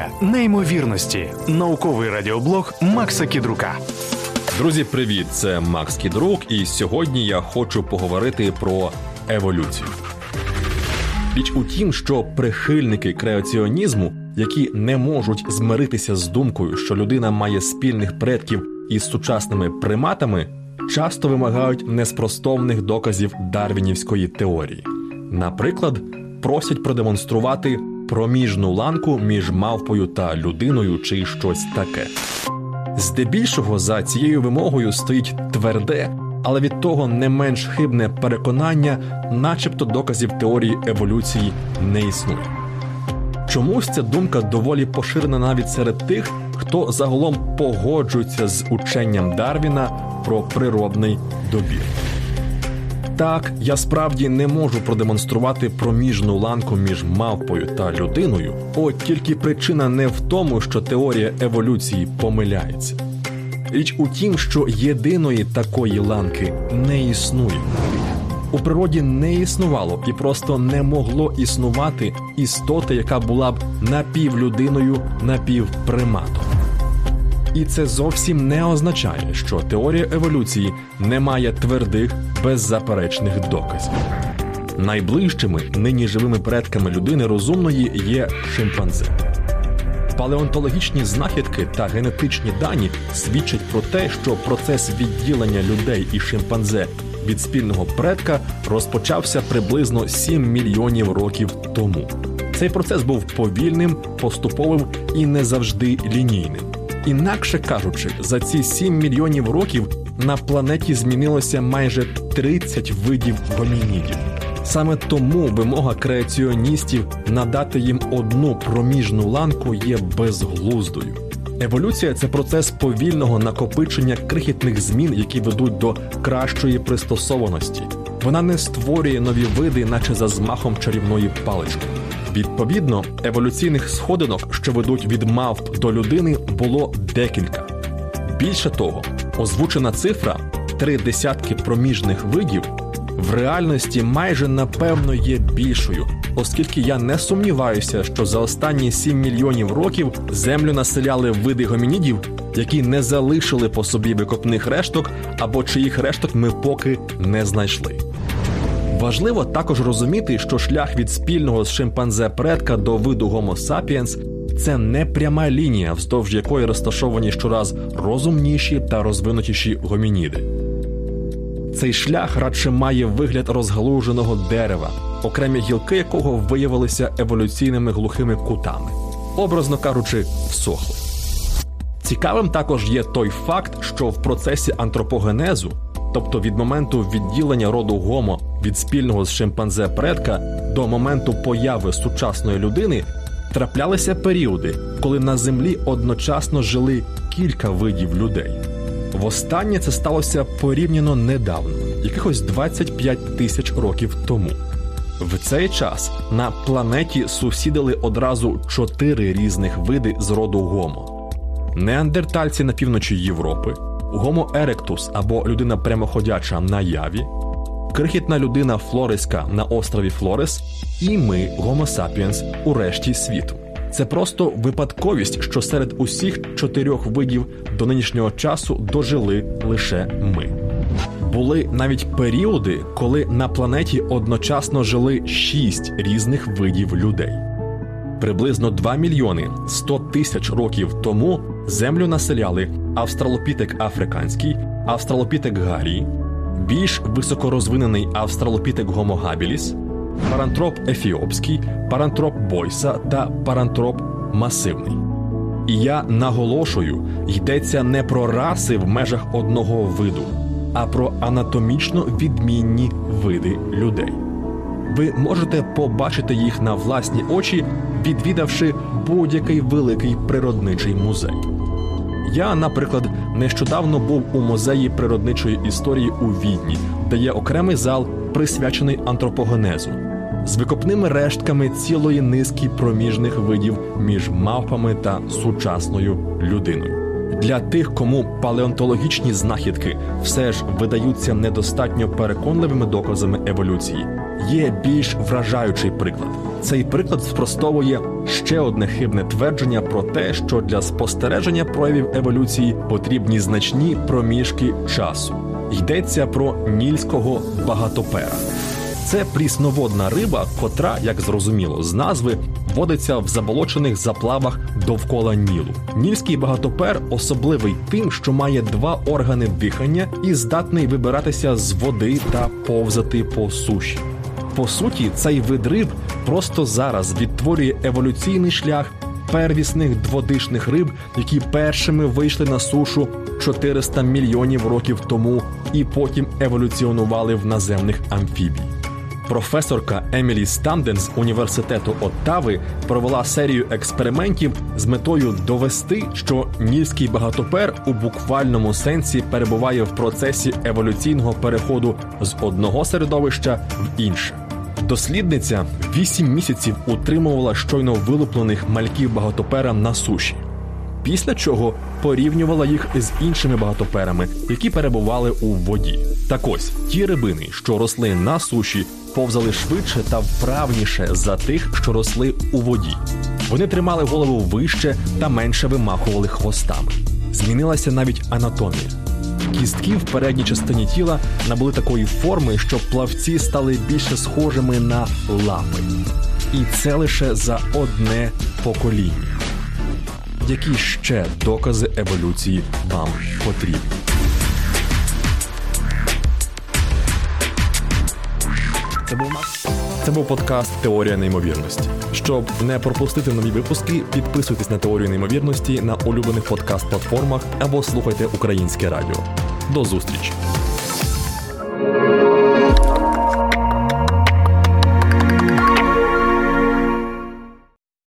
Теорія неймовірності. Науковий радіоблог Макса Кідрука. Друзі, привіт! Це Макс Кідрук, і сьогодні я хочу поговорити про еволюцію. Річ у тім, що прихильники креаціонізму, які не можуть змиритися з думкою, що людина має спільних предків із сучасними приматами, часто вимагають неспростовних доказів дарвінівської теорії. Наприклад, просять продемонструвати проміжну ланку між мавпою та людиною чи щось таке. Здебільшого за цією вимогою стоїть тверде, але від того не менш хибне переконання, начебто доказів теорії еволюції не існує. Чомусь ця думка доволі поширена навіть серед тих, хто загалом погоджується з ученням Дарвіна про природний добір. Так, я справді не можу продемонструвати проміжну ланку між мавпою та людиною, от тільки причина не в тому, що теорія еволюції помиляється. Річ у тім, що єдиної такої ланки не існує. У природі не існувало і просто не могло існувати істоти, яка була б напівлюдиною, напівприматом. І це зовсім не означає, що теорія еволюції не має твердих, беззаперечних доказів. Найближчими нині живими предками людини розумної є шимпанзе. Палеонтологічні знахідки та генетичні дані свідчать про те, що процес відділення людей і шимпанзе від спільного предка розпочався приблизно 7 мільйонів років тому. Цей процес був повільним, поступовим і не завжди лінійним. Інакше кажучи, за ці 7 мільйонів років на планеті змінилося майже 30 видів гомінідів. Саме тому вимога креаціоністів надати їм одну проміжну ланку є безглуздою. Еволюція це процес повільного накопичення крихітних змін, які ведуть до кращої пристосованості. Вона не створює нові види, наче за змахом чарівної палички. Відповідно, еволюційних сходинок, що ведуть від мавп до людини, було декілька. Більше того, озвучена цифра три десятки проміжних видів в реальності майже напевно є більшою, оскільки я не сумніваюся, що за останні 7 мільйонів років землю населяли види гомінідів, які не залишили по собі викопних решток або чиїх решток ми поки не знайшли. Важливо також розуміти, що шлях від спільного з шимпанзе предка до виду Homo sapiens – це не пряма лінія, вздовж якої розташовані щораз розумніші та розвинутіші гомініди. Цей шлях радше має вигляд розгалуженого дерева, окремі гілки якого виявилися еволюційними глухими кутами, образно кажучи, всохли. Цікавим також є той факт, що в процесі антропогенезу, тобто від моменту відділення роду Гомо від спільного з шимпанзе предка до моменту появи сучасної людини, траплялися періоди, коли на землі одночасно жили кілька видів людей. Востаннє це сталося порівняно недавно, якихось 25 тисяч років тому. В цей час на планеті сусідили одразу чотири різних види з роду Гомо: неандертальці на півночі Європи, Гомо еректус або людина прямоходяча на яві, крихітна людина Флориська на острові Флорес, і ми, Гомо сапіенс, у решті світу. Це просто випадковість, що серед усіх чотирьох видів до нинішнього часу дожили лише ми. Були навіть періоди, коли на планеті одночасно жили шість різних видів людей. Приблизно 2 мільйони 100 тисяч років тому землю населяли австралопітек африканський, австралопітек гарії, більш високорозвинений австралопітек habilis, парантроп ефіопський, парантроп бойса та парантроп масивний. І я наголошую, йдеться не про раси в межах одного виду, а про анатомічно відмінні види людей. Ви можете побачити їх на власні очі, відвідавши будь-який великий природничий музей. Я, наприклад, нещодавно був у музеї природничої історії у Відні, де є окремий зал, присвячений антропогенезу, з викопними рештками цілої низки проміжних видів між мавпами та сучасною людиною. Для тих, кому палеонтологічні знахідки все ж видаються недостатньо переконливими доказами еволюції, є більш вражаючий приклад. Цей приклад спростовує ще одне хибне твердження про те, що для спостереження проявів еволюції потрібні значні проміжки часу. Йдеться про нільського багатопера. Це прісноводна риба, котра, як зрозуміло, з назви водиться в заболочених заплавах довкола Нілу. Нільський багатопер особливий тим, що має два органи дихання і здатний вибиратися з води та повзати по суші. По суті, цей вид риб просто зараз відтворює еволюційний шлях первісних дводишних риб, які першими вийшли на сушу 400 мільйонів років тому і потім еволюціонували в наземних амфібій. Професорка Емілі Стамден з університету Оттави провела серію експериментів з метою довести, що нільський багатопер у буквальному сенсі перебуває в процесі еволюційного переходу з одного середовища в інше. Дослідниця 8 місяців утримувала щойно вилуплених мальків багатопера на суші. Після чого порівнювала їх з іншими багатоперами, які перебували у воді. Так ось ті рибини, що росли на суші, повзали швидше та вправніше за тих, що росли у воді. Вони тримали голову вище та менше вимахували хвостами. Змінилася навіть анатомія. Кістки в передній частині тіла набули такої форми, що плавці стали більше схожими на лапи. І це лише за одне покоління. Які ще докази еволюції вам потрібні? Це був Макс. Це був подкаст Теорія неймовірності. Щоб не пропустити нові випуски, підписуйтесь на теорію неймовірності на улюблених подкаст-платформах або слухайте українське радіо. До зустрічі!